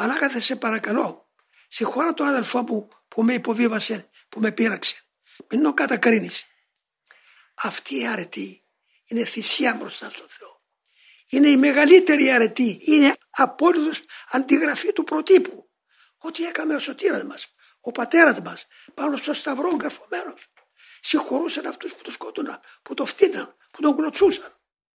Πανάγαθε σε παρακαλώ, συγχώρα τον αδελφό μου που με υποβίβασε, που με πείραξε. Μην το κατακρίνεις. Αυτή η αρετή είναι θυσία μπροστά στον Θεό. Είναι η μεγαλύτερη αρετή. Είναι απόλυτος αντιγραφή του προτύπου. Ό,τι έκαμε ο σωτήρας μας, ο πατέρας μας, πάνω στο σταυρό καρφωμένος. Συγχωρούσαν αυτούς που το σκότωναν, που το φτύναν, που τον κλωτσούσαν.